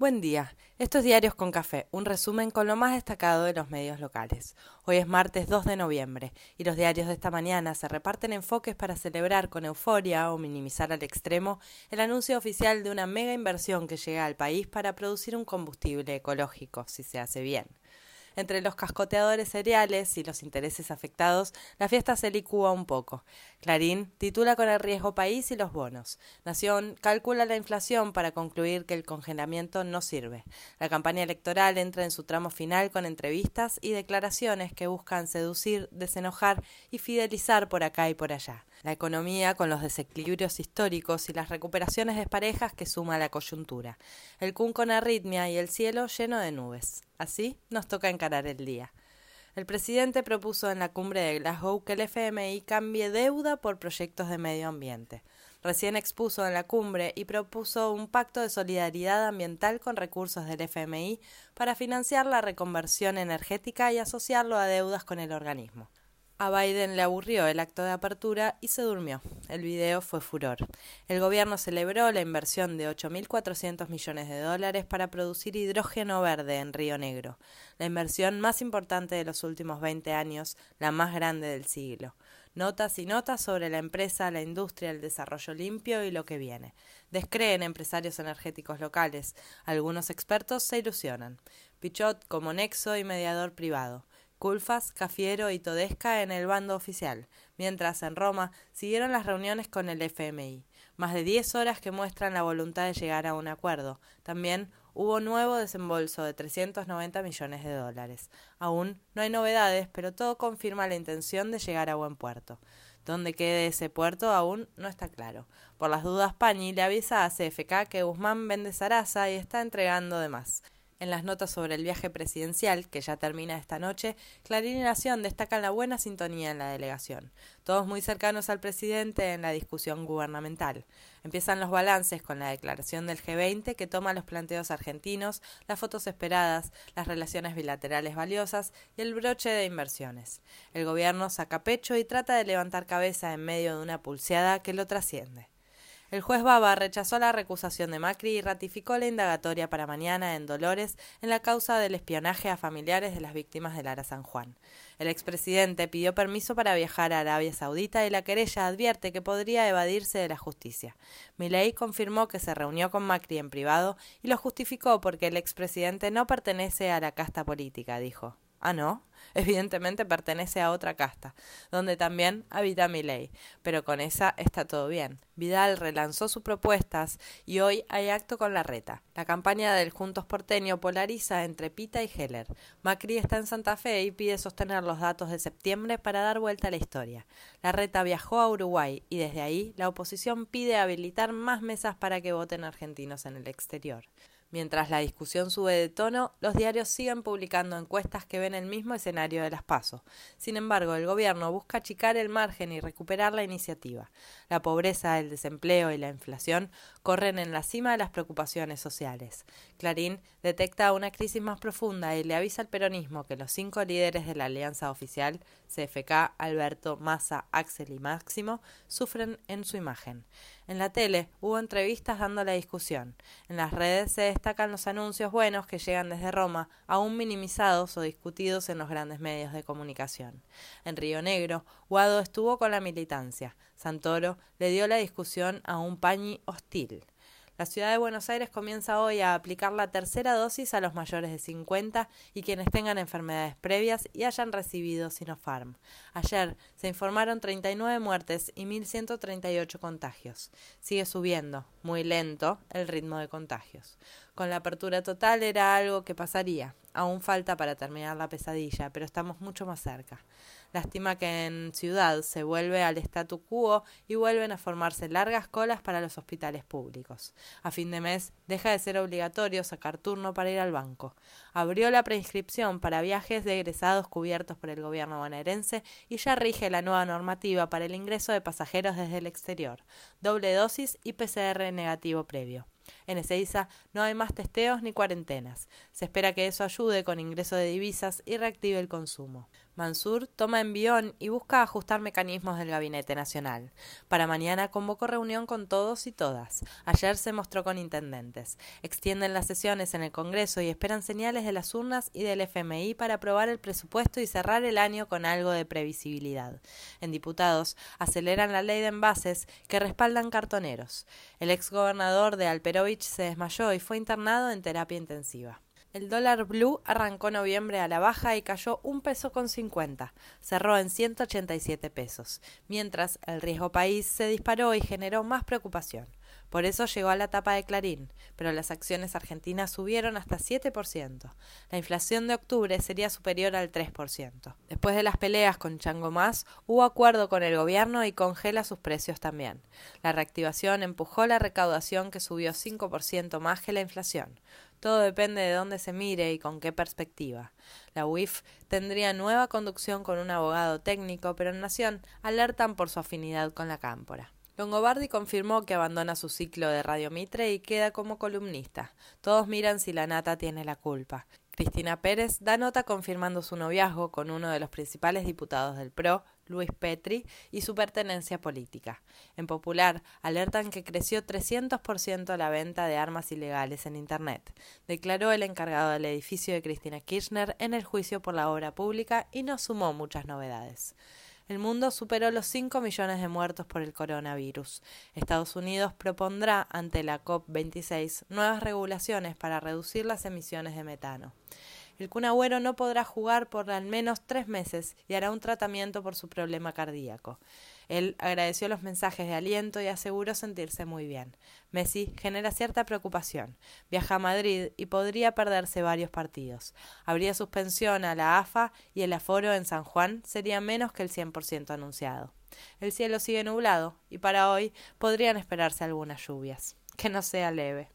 Buen día. Estos Diarios con Café, un resumen con lo más destacado de los medios locales. Hoy es martes 2 de noviembre y los diarios de esta mañana se reparten enfoques para celebrar con euforia o minimizar al extremo el anuncio oficial de una mega inversión que llega al país para producir un combustible ecológico, si se hace bien. Entre los cascoteadores cereales y los intereses afectados, la fiesta se licúa un poco. Clarín titula con el riesgo país y los bonos. Nación calcula la inflación para concluir que el congelamiento no sirve. La campaña electoral entra en su tramo final con entrevistas y declaraciones que buscan seducir, desenojar y fidelizar por acá y por allá la economía con los desequilibrios históricos y las recuperaciones desparejas que suma la coyuntura, el Kun con arritmia y el cielo lleno de nubes. Así nos toca encarar el día. El presidente propuso en la cumbre de Glasgow que el FMI cambie deuda por proyectos de medio ambiente. Recién expuso en la cumbre y propuso un pacto de solidaridad ambiental con recursos del FMI para financiar la reconversión energética y asociarlo a deudas con el organismo. A Biden le aburrió el acto de apertura y se durmió. El video fue furor. El gobierno celebró la inversión de 8.400 millones de dólares para producir hidrógeno verde en Río Negro, la inversión más importante de los últimos 20 años, la más grande del siglo. Notas y notas sobre la empresa, la industria, el desarrollo limpio y lo que viene. Descreen empresarios energéticos locales. Algunos expertos se ilusionan. Pichot como nexo y mediador privado. Culfas, Cafiero y Todesca en el bando oficial, mientras en Roma siguieron las reuniones con el FMI. Más de diez horas que muestran la voluntad de llegar a un acuerdo. También hubo nuevo desembolso de 390 millones de dólares. Aún no hay novedades, pero todo confirma la intención de llegar a buen puerto. Dónde quede ese puerto aún no está claro. Por las dudas, Pañi le avisa a CFK que Guzmán vende Sarasa y está entregando de más. En las notas sobre el viaje presidencial, que ya termina esta noche, Clarín y Nación destacan la buena sintonía en la delegación, todos muy cercanos al presidente en la discusión gubernamental. Empiezan los balances con la declaración del G20 que toma los planteos argentinos, las fotos esperadas, las relaciones bilaterales valiosas y el broche de inversiones. El gobierno saca pecho y trata de levantar cabeza en medio de una pulseada que lo trasciende. El juez Baba rechazó la recusación de Macri y ratificó la indagatoria para mañana en Dolores en la causa del espionaje a familiares de las víctimas del Ara San Juan. El expresidente pidió permiso para viajar a Arabia Saudita y la querella advierte que podría evadirse de la justicia. Milei confirmó que se reunió con Macri en privado y lo justificó porque el expresidente no pertenece a la casta política, dijo. Ah, no. Evidentemente pertenece a otra casta, donde también habita ley, pero con esa está todo bien. Vidal relanzó sus propuestas y hoy hay acto con la reta. La campaña del Juntos Porteño polariza entre Pita y Heller. Macri está en Santa Fe y pide sostener los datos de septiembre para dar vuelta a la historia. La reta viajó a Uruguay y desde ahí la oposición pide habilitar más mesas para que voten argentinos en el exterior. Mientras la discusión sube de tono, los diarios siguen publicando encuestas que ven el mismo escenario de las pasos. Sin embargo, el gobierno busca achicar el margen y recuperar la iniciativa. La pobreza, el desempleo y la inflación corren en la cima de las preocupaciones sociales. Clarín detecta una crisis más profunda y le avisa al peronismo que los cinco líderes de la alianza oficial, CFK, Alberto, Massa, Axel y Máximo, sufren en su imagen. En la tele hubo entrevistas dando la discusión. En las redes se destacan los anuncios buenos que llegan desde Roma, aún minimizados o discutidos en los grandes medios de comunicación. En Río Negro, Guado estuvo con la militancia. Santoro le dio la discusión a un pañi hostil. La ciudad de Buenos Aires comienza hoy a aplicar la tercera dosis a los mayores de 50 y quienes tengan enfermedades previas y hayan recibido Sinopharm. Ayer se informaron 39 muertes y 1.138 contagios. Sigue subiendo, muy lento, el ritmo de contagios. Con la apertura total era algo que pasaría. Aún falta para terminar la pesadilla, pero estamos mucho más cerca. Lástima que en Ciudad se vuelve al statu quo y vuelven a formarse largas colas para los hospitales públicos. A fin de mes deja de ser obligatorio sacar turno para ir al banco. Abrió la preinscripción para viajes de egresados cubiertos por el gobierno bonaerense y ya rige la nueva normativa para el ingreso de pasajeros desde el exterior. Doble dosis y PCR negativo previo. En Ezeiza no hay más testeos ni cuarentenas. Se espera que eso ayude con ingreso de divisas y reactive el consumo. Mansur toma envión y busca ajustar mecanismos del Gabinete Nacional. Para mañana convocó reunión con todos y todas. Ayer se mostró con intendentes. Extienden las sesiones en el Congreso y esperan señales de las urnas y del FMI para aprobar el presupuesto y cerrar el año con algo de previsibilidad. En diputados aceleran la ley de envases que respaldan cartoneros. El exgobernador de Se desmayó y fue internado en terapia intensiva. El dólar blue arrancó noviembre a la baja y cayó un peso con cincuenta. Cerró en 187 pesos, mientras el riesgo país se disparó y generó más preocupación. Por eso llegó a la tapa de Clarín, pero las acciones argentinas subieron hasta 7%. La inflación de octubre sería superior al 3%. Después de las peleas con Chango Más, hubo acuerdo con el gobierno y congela sus precios también. La reactivación empujó la recaudación que subió 5% más que la inflación. Todo depende de dónde se mire y con qué perspectiva. La UIF tendría nueva conducción con un abogado técnico, pero en Nación alertan por su afinidad con la cámpora. Longobardi confirmó que abandona su ciclo de Radio Mitre y queda como columnista. Todos miran si la nata tiene la culpa. Cristina Pérez da nota confirmando su noviazgo con uno de los principales diputados del PRO, Luis Petri, y su pertenencia política. En Popular alertan que creció 300% la venta de armas ilegales en Internet, declaró el encargado del edificio de Cristina Kirchner en el juicio por la obra pública y no sumó muchas novedades el mundo superó los 5 millones de muertos por el coronavirus. Estados Unidos propondrá ante la COP26 nuevas regulaciones para reducir las emisiones de metano. El Kun no podrá jugar por al menos tres meses y hará un tratamiento por su problema cardíaco. Él agradeció los mensajes de aliento y aseguró sentirse muy bien. Messi genera cierta preocupación. Viaja a Madrid y podría perderse varios partidos. Habría suspensión a la AFA y el aforo en San Juan sería menos que el 100% anunciado. El cielo sigue nublado y para hoy podrían esperarse algunas lluvias. Que no sea leve.